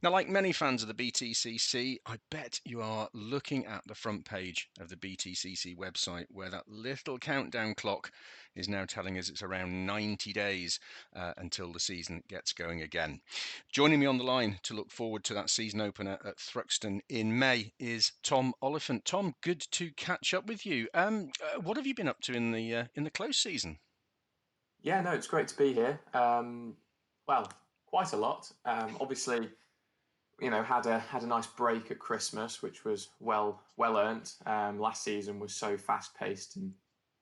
Now, like many fans of the BTCC, I bet you are looking at the front page of the BTCC website where that little countdown clock is now telling us it's around 90 days uh, until the season gets going again. Joining me on the line to look forward to that season opener at Thruxton in May is Tom Oliphant. Tom, good to catch up with you. Um, uh, what have you been up to in the uh, in the close season? Yeah, no, it's great to be here. Um, well, quite a lot. Um, obviously you know, had a had a nice break at Christmas, which was well well earned. Um, last season was so fast paced and,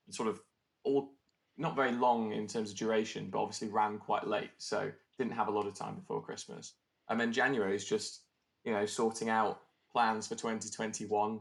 sort of all not very long in terms of duration, but obviously ran quite late, so didn't have a lot of time before Christmas. And then January is just you know sorting out plans for 2021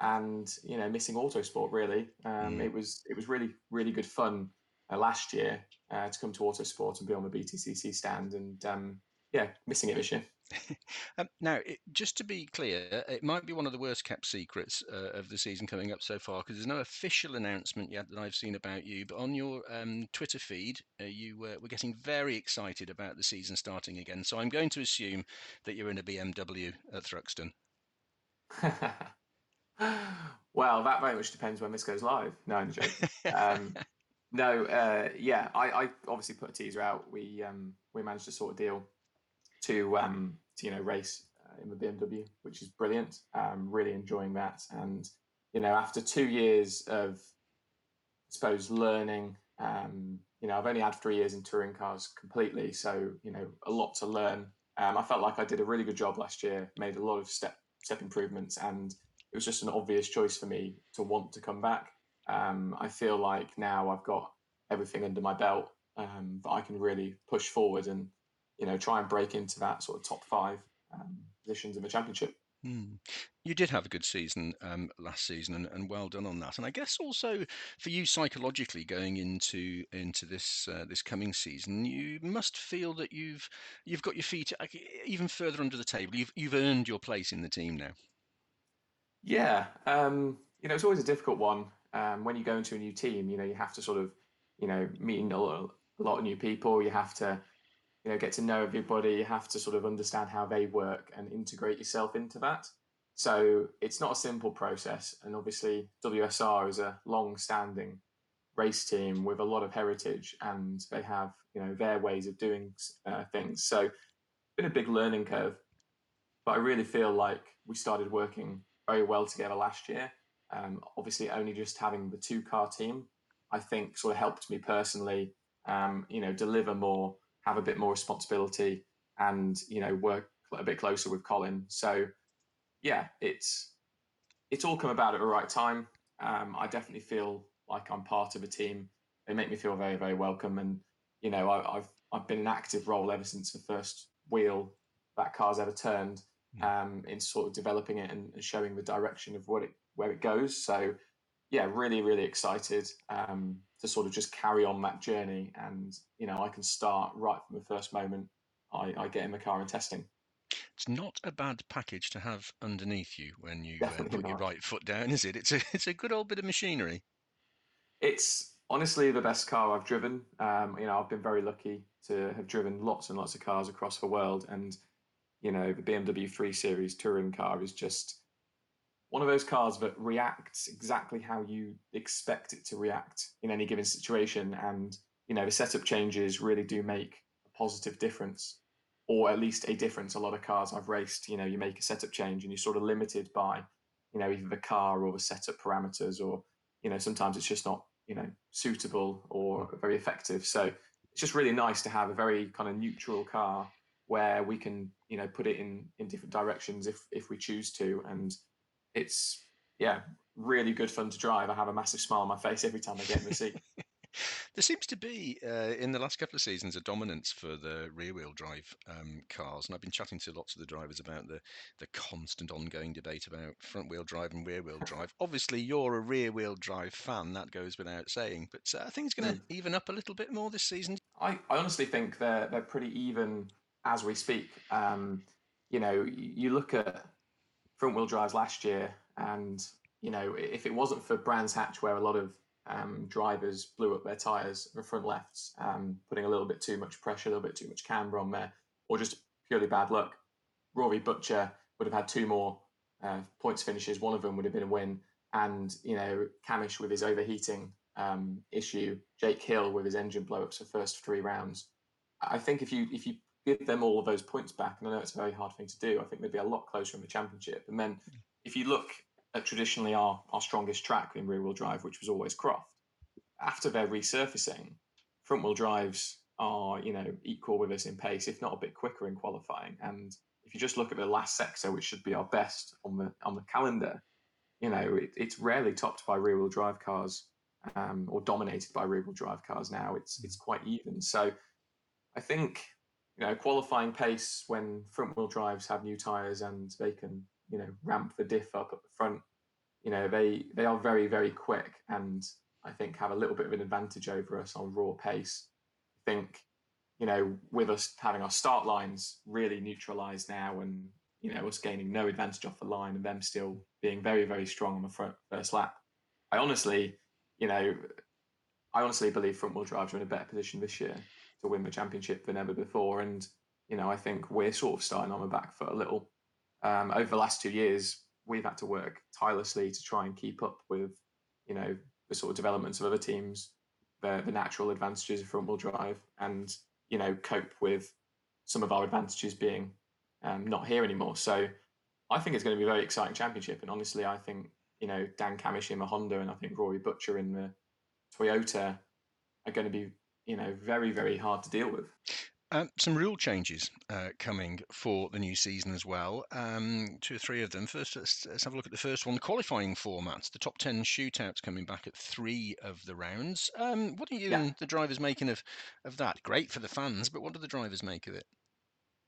and you know missing autosport really. Um, mm. It was it was really really good fun uh, last year uh, to come to autosport and be on the BTCC stand and um, yeah missing it this year. um, now, it, just to be clear, it might be one of the worst kept secrets uh, of the season coming up so far because there's no official announcement yet that I've seen about you. But on your um, Twitter feed, uh, you uh, were getting very excited about the season starting again. So I'm going to assume that you're in a BMW at Thruxton. well, that very much depends when this goes live. No, I'm joking. um, no, uh, yeah, I, I, obviously put a teaser out. We um, we managed to sort a deal to um, to you know race uh, in the BMW, which is brilliant. Really enjoying that, and you know after two years of I suppose learning, um, you know I've only had three years in touring cars completely, so you know a lot to learn. Um, I felt like I did a really good job last year, made a lot of step step improvements, and it was just an obvious choice for me to want to come back. Um, I feel like now I've got everything under my belt um, that I can really push forward and you know, try and break into that sort of top five um, positions in the championship. Mm. You did have a good season um, last season, and, and, well done on that. And I guess also for you psychologically going into into this uh, this coming season, you must feel that you've you've got your feet even further under the table. You've you've earned your place in the team now. Yeah, um, you know it's always a difficult one um, when you go into a new team. You know you have to sort of you know meet a lot, a lot of new people. You have to you know get to know everybody you have to sort of understand how they work and integrate yourself into that. So it's not a simple process and obviously wsr is a long standing race team with a lot of heritage and they have you know their ways of doing uh, things. So been a big learning curve but i really feel like we started working very well together last year. Um, obviously only just having the two car team i think sort of helped me personally um, you know deliver more have a bit more responsibility and you know work a bit closer with Colin. So yeah, it's it's all come about at the right time. Um, I definitely feel like I'm part of a team. They make me feel very very welcome, and you know I, have I've been an active role ever since the first wheel that car's ever turned hmm. um, in sort of developing it and, and showing the direction of what it where it goes. So yeah, really really excited. Um, to sort of just carry on that journey. And, you know, I can start right from the first moment I, I get in the car and testing. It's not a bad package to have underneath you when you uh, put not. your right foot down, is it? It's a it's a good old bit of machinery. It's honestly the best car I've driven. Um, you know, I've been very lucky to have driven lots and lots of cars across the world, and you know, the BMW 3 Series touring car is just one of those cars that reacts exactly how you expect it to react in any given situation. And, you know, the setup changes really do make a positive difference, or at least a difference. A lot of cars I've raced, you know, you make a setup change and you're sort of limited by, you know, either the car or the setup parameters, or, you know, sometimes it's just not, you know, suitable or mm. very effective. So it's just really nice to have a very kind of neutral car where we can, you know, put it in, in different directions if, if we choose to. And, it's yeah, really good fun to drive. I have a massive smile on my face every time I get in the seat. there seems to be uh, in the last couple of seasons a dominance for the rear-wheel drive um, cars, and I've been chatting to lots of the drivers about the the constant ongoing debate about front-wheel drive and rear-wheel drive. Obviously, you're a rear-wheel drive fan; that goes without saying. But uh, I think it's going to mm. even up a little bit more this season. I, I honestly think they're they're pretty even as we speak. Um, you know, you look at front wheel drives last year, and you know if it wasn't for Brands Hatch, where a lot of um, drivers blew up their tyres, the front lefts, um, putting a little bit too much pressure, a little bit too much camber on there, or just purely bad luck, Rory Butcher would have had two more uh, points finishes. One of them would have been a win, and you know Cammish with his overheating um, issue, Jake Hill with his engine blowups for first three rounds. I think if you if you give them all of those points back, and I know it's a very hard thing to do, I think they'd be a lot closer in the championship. And then if you look at traditionally our, our strongest track in rear wheel drive, which was always Croft, after their resurfacing, front wheel drives are, you know, equal with us in pace, if not a bit quicker in qualifying. And if you just look at the last sector, which should be our best on the on the calendar, you know, it, it's rarely topped by rear wheel drive cars um, or dominated by rear wheel drive cars now. It's it's quite even. So I think you know qualifying pace when front wheel drives have new tires and they can you know ramp the diff up at the front. You know they they are very very quick and I think have a little bit of an advantage over us on raw pace. I think you know with us having our start lines really neutralised now and you know us gaining no advantage off the line and them still being very very strong on the front first lap. I honestly, you know, I honestly believe front wheel drives are in a better position this year to win the championship than ever before. And you know, I think we're sort of starting on the back foot a little. Um, over the last two years, we've had to work tirelessly to try and keep up with, you know, the sort of developments of other teams, the, the natural advantages of front wheel drive, and you know, cope with some of our advantages being um, not here anymore. So I think it's going to be a very exciting championship. And honestly, I think you know Dan Cammish in the Honda and I think Rory Butcher in the Toyota are going to be you know very very hard to deal with. Um, some rule changes uh, coming for the new season as well. Um, two or three of them. First, let's, let's, have a look at the first one. The qualifying formats. The top ten shootouts coming back at three of the rounds. Um, what are you yeah. and the drivers making of of that? Great for the fans, but what do the drivers make of it?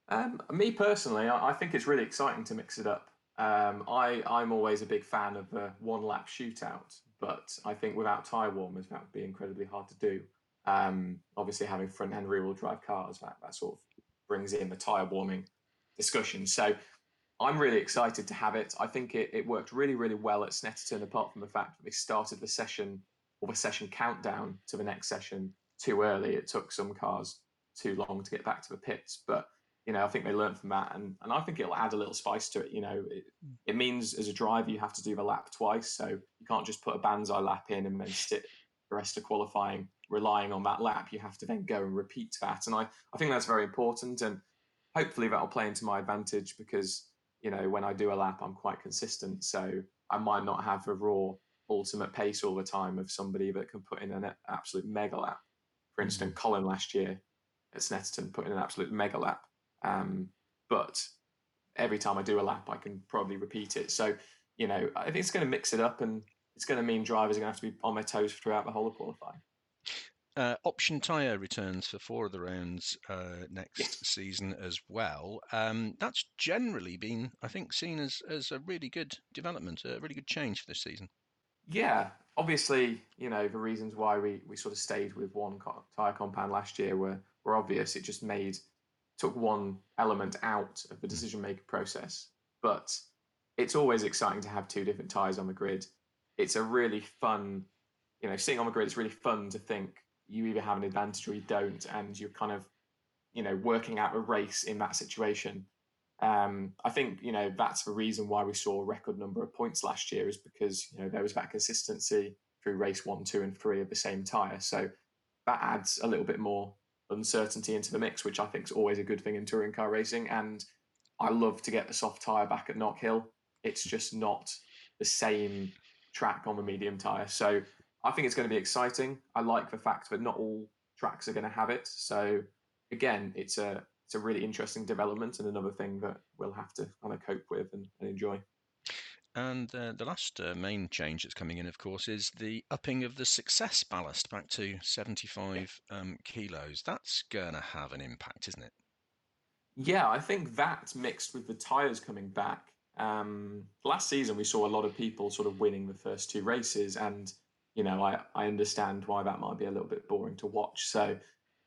Um, me personally, I, I, think it's really exciting to mix it up. Um, I I'm always a big fan of the one lap shootout, but I think without tire warmers, that would be incredibly hard to do. Um, obviously, having front end rear wheel drive cars, that, that sort of brings in the tyre warming discussion. So I'm really excited to have it. I think it, it worked really, really well at Snetterton, apart from the fact that they started the session or the session countdown to the next session too early. It took some cars too long to get back to the pits. But, you know, I think they learned from that. And, and I think it'll add a little spice to it. You know, it, it means as a driver, you have to do the lap twice. So you can't just put a Banzai lap in and then sit the rest of qualifying relying on that lap. You have to then go and repeat that. And I, I think that's very important. And hopefully that'll play into my advantage because, you know, when I do a lap, I'm quite consistent. So I might not have a raw ultimate pace all the time of somebody that can put in an absolute mega lap. For instance, mm-hmm. Colin last year at Snetterton put in an absolute mega lap. Um, but every time I do a lap, I can probably repeat it. So, you know, I think it's going to mix it up and it's going to mean drivers are going to have to be on their toes throughout the whole of qualifying. Uh, option tyre returns for four of the rounds uh, next yes. season as well. Um, that's generally been, I think, seen as, as a really good development, a really good change for this season. Yeah, obviously, you know, the reasons why we, we sort of stayed with one co- tyre compound last year were, were obvious. It just made, took one element out of the mm. decision making process. But it's always exciting to have two different tyres on the grid. It's a really fun, you know, sitting on the grid, it's really fun to think you either have an advantage or you don't, and you're kind of, you know, working out a race in that situation. Um, I think you know that's the reason why we saw a record number of points last year is because you know there was that consistency through race one, two, and three of the same tire. So that adds a little bit more uncertainty into the mix, which I think is always a good thing in touring car racing. And I love to get the soft tire back at Knockhill. It's just not the same track on the medium tire. So I think it's going to be exciting. I like the fact that not all tracks are going to have it. So again, it's a it's a really interesting development and another thing that we'll have to kind of cope with and, and enjoy. And uh, the last uh, main change that's coming in, of course, is the upping of the success ballast back to 75 um, kilos. That's going to have an impact, isn't it? Yeah, I think that mixed with the tyres coming back. Um, last season, we saw a lot of people sort of winning the first two races, and you know, I, I understand why that might be a little bit boring to watch. So,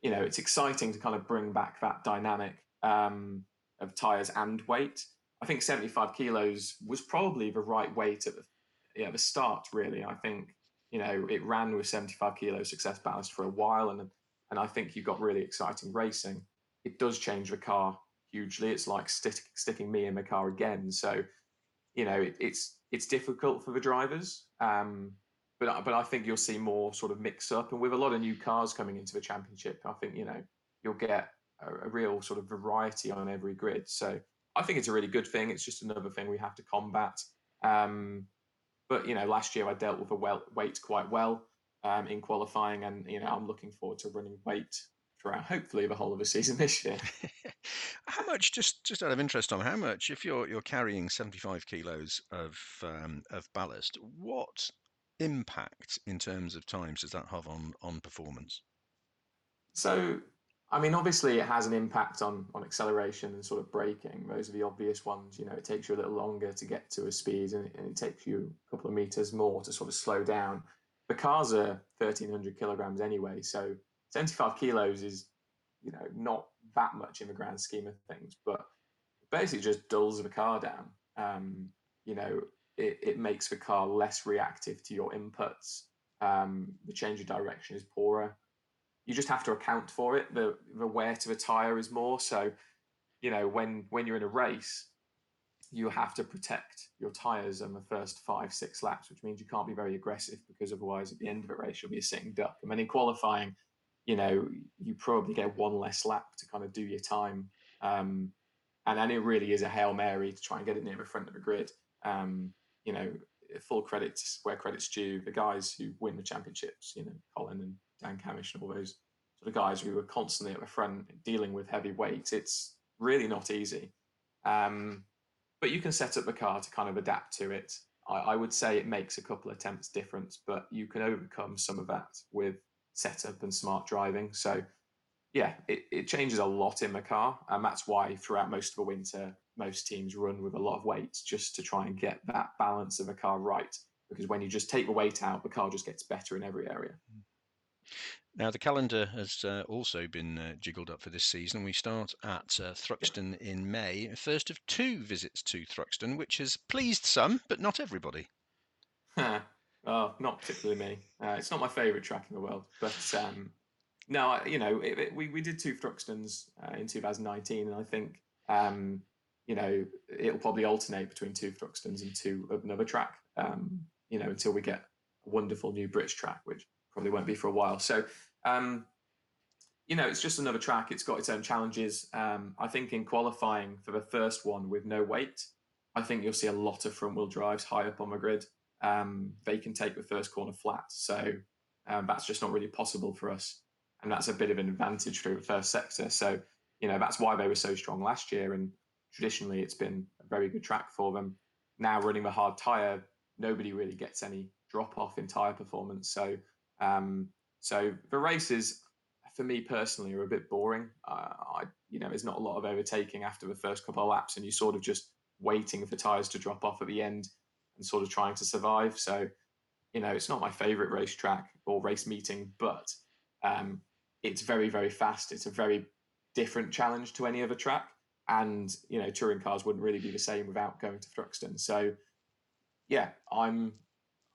you know, it's exciting to kind of bring back that dynamic um, of tires and weight. I think 75 kilos was probably the right weight at the, yeah, the start, really. I think, you know, it ran with 75 kilo success ballast for a while, and, and I think you got really exciting racing. It does change the car hugely. It's like stick, sticking me in the car again. So, you know, it, it's it's difficult for the drivers. Um, but but I think you'll see more sort of mix up, and with a lot of new cars coming into the championship, I think you know you'll get a, a real sort of variety on every grid. So I think it's a really good thing. It's just another thing we have to combat. Um, but you know, last year I dealt with a well, weight quite well um, in qualifying, and you know, I'm looking forward to running weight throughout hopefully the whole of the season this year. how much, just just out of interest, Tom, how much if you're you're carrying 75 kilos of um, of ballast, what impact in terms of times does that have on on performance? So I mean, obviously, it has an impact on on acceleration and sort of braking. Those are the obvious ones. You know, it takes you a little longer to get to a speed, and, and it takes you a couple of meters more to sort of slow down. The cars are thirteen hundred kilograms anyway, so seventy five kilos is you know not that much in the grand scheme of things, but basically just dulls the car down. Um, you know, it, it makes the car less reactive to your inputs. Um, the change of direction is poorer you just have to account for it. The the wear to the tire is more. So, you know, when when you're in a race, you have to protect your tires on the first five six laps, which means you can't be very aggressive because otherwise, at the end of a race, you'll be a sitting duck. And then in qualifying, you know, you probably get one less lap to kind of do your time. Um, and then it really is a hail mary to try and get it near the front of the grid. Um, you know, full credits where credit's due. The guys who win the championships, you know, Colin and Dan Cammish and all those sort of guys who were constantly at the front dealing with heavy weights. It's really not easy. Um, but you can set up the car to kind of adapt to it. I, I, would say it makes a couple of attempts difference, but you can overcome some of that with setup and smart driving. So, yeah, it, it changes a lot in the car. And that's why throughout most of the winter, most teams run with a lot of weight just to try and get that balance of a car right. Because when you just take the weight out, the car just gets better in every area. Now, the calendar has uh, also been uh, jiggled up for this season. We start at uh, Thruxton in May, first of two visits to Thruxton, which has pleased some, but not everybody. oh, not particularly me. Uh, it's not my favourite track in the world, but um, no, you know, it, it, we we did two Thruxtons uh, in 2019, and I think um, you know it'll probably alternate between two Thruxtons and two of another track. Um, you know, until we get a wonderful new British track, which probably won't be for a while. So, um, you know, it's just another track. It's got its own challenges. Um, I think in qualifying for the first one with no weight, I think you'll see a lot of front wheel drives high up on the grid. Um, they can take the first corner flat. So um, that's just not really possible for us. And that's a bit of an advantage through the first sector. So, you know, that's why they were so strong last year. And traditionally, it's been a very good track for them. Now, running the hard tyre, nobody really gets any drop off in tyre performance. So, um, so the races, for me personally, are a bit boring. Uh, I, you know, there's not a lot of overtaking after the first couple of laps, and you're sort of just waiting for tires to drop off at the end and sort of trying to survive. So, you know, it's not my favorite racetrack or race meeting, but um, it's very, very fast. It's a very different challenge to any other track. And, you know, touring cars wouldn't really be the same without going to Thruxton. So, yeah, I'm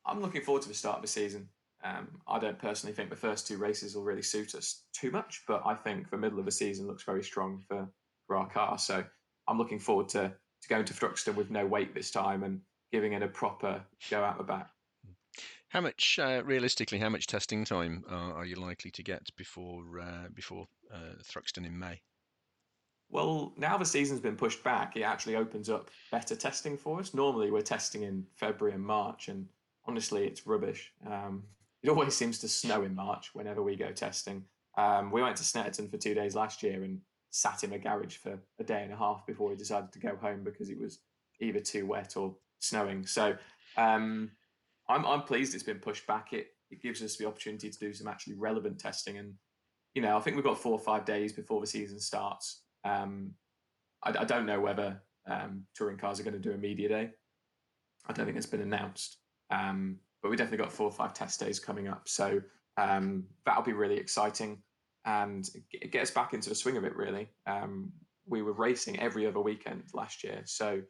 I'm looking forward to the start of the season. Um, I don't personally think the first two races will really suit us too much, but I think the middle of the season looks very strong for, for our car. So I'm looking forward to, to going to Thruxton with no weight this time and giving it a proper go out the back. How much, uh, realistically, how much testing time uh, are you likely to get before uh, before uh, Thruxton in May? Well, now the season's been pushed back, it actually opens up better testing for us. Normally, we're testing in February and March, and honestly, it's rubbish. Um, it always seems to snow in March whenever we go testing. Um, we went to Snetterton for two days last year and sat in a garage for a day and a half before we decided to go home because it was either too wet or snowing. So um, I'm, I'm pleased it's been pushed back. It it gives us the opportunity to do some actually relevant testing. And you know, I think we've got four or five days before the season starts. Um, I, I, don't know whether um, touring cars are going to do a media day. I don't think it's been announced. Um, but we definitely got four or five test days coming up. So um, that'll be really exciting and get us back into the swing of it, really. Um, we were racing every other weekend last year. So,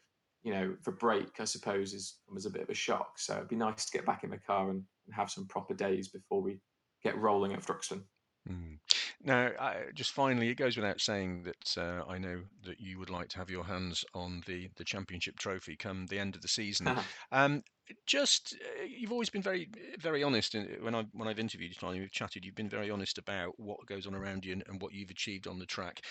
you know, the break, I suppose, is was a bit of a shock. So it'd be nice to get back in the car and, and have some proper days before we get rolling at Thruxton. Now, I, just finally, it goes without saying that uh, I know that you would like to have your hands on the the championship trophy come the end of the season. um, just uh, you've always been very very honest in, when I when I've interviewed you, Tony, we've chatted. You've been very honest about what goes on around you and, and what you've achieved on the track.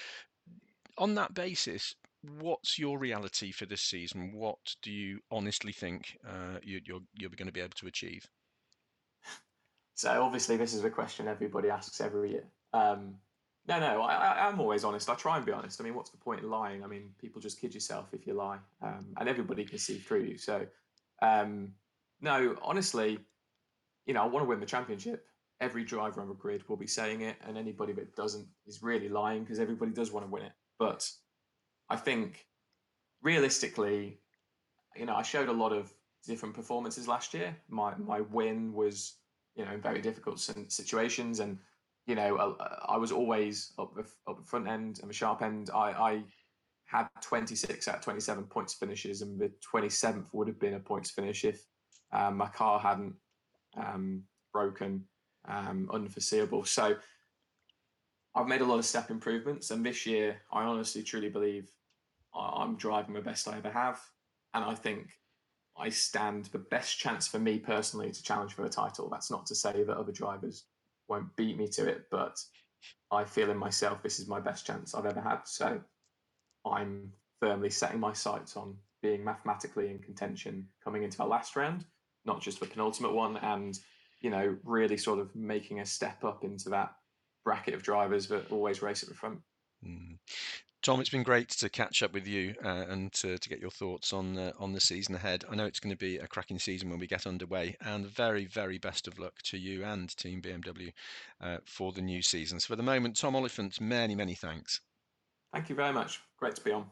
On that basis, what's your reality for this season? What do you honestly think uh, you, you're you're going to be able to achieve? So obviously, this is a question everybody asks every year. Um, no, no, I, am always honest. I try and be honest. I mean, what's the point in lying? I mean, people just kid yourself if you lie, um, and everybody can see through you. So, um, no, honestly, you know, I want to win the championship. Every driver on the grid will be saying it, and anybody that doesn't is really lying because everybody does want to win it. But I think realistically, you know, I showed a lot of different performances last year. My my win was, you know, in very difficult situations and you know, I, I was always up the, up the front end and the sharp end. I, I had 26 out of 27 points finishes, and the 27th would have been a points finish if um, my car hadn't um, broken um, unforeseeable. So I've made a lot of step improvements, and this year I honestly truly believe I'm driving the best I ever have, and I think I stand the best chance for me personally to challenge for a title. That's not to say that other drivers won't beat me to it, but I feel in myself this is my best chance I've ever had. So I'm firmly setting my sights on being mathematically in contention coming into our last round, not just the penultimate one, and you know, really sort of making a step up into that bracket of drivers that always race at the front. Mm. Tom, it's been great to catch up with you uh, and to, to, get your thoughts on uh, on the season ahead. I know it's going to be a cracking season when we get underway, and very, very best of luck to you and Team BMW uh, for the new season. So, for the moment, Tom Oliphant, many, many thanks. Thank you very much. Great to be on.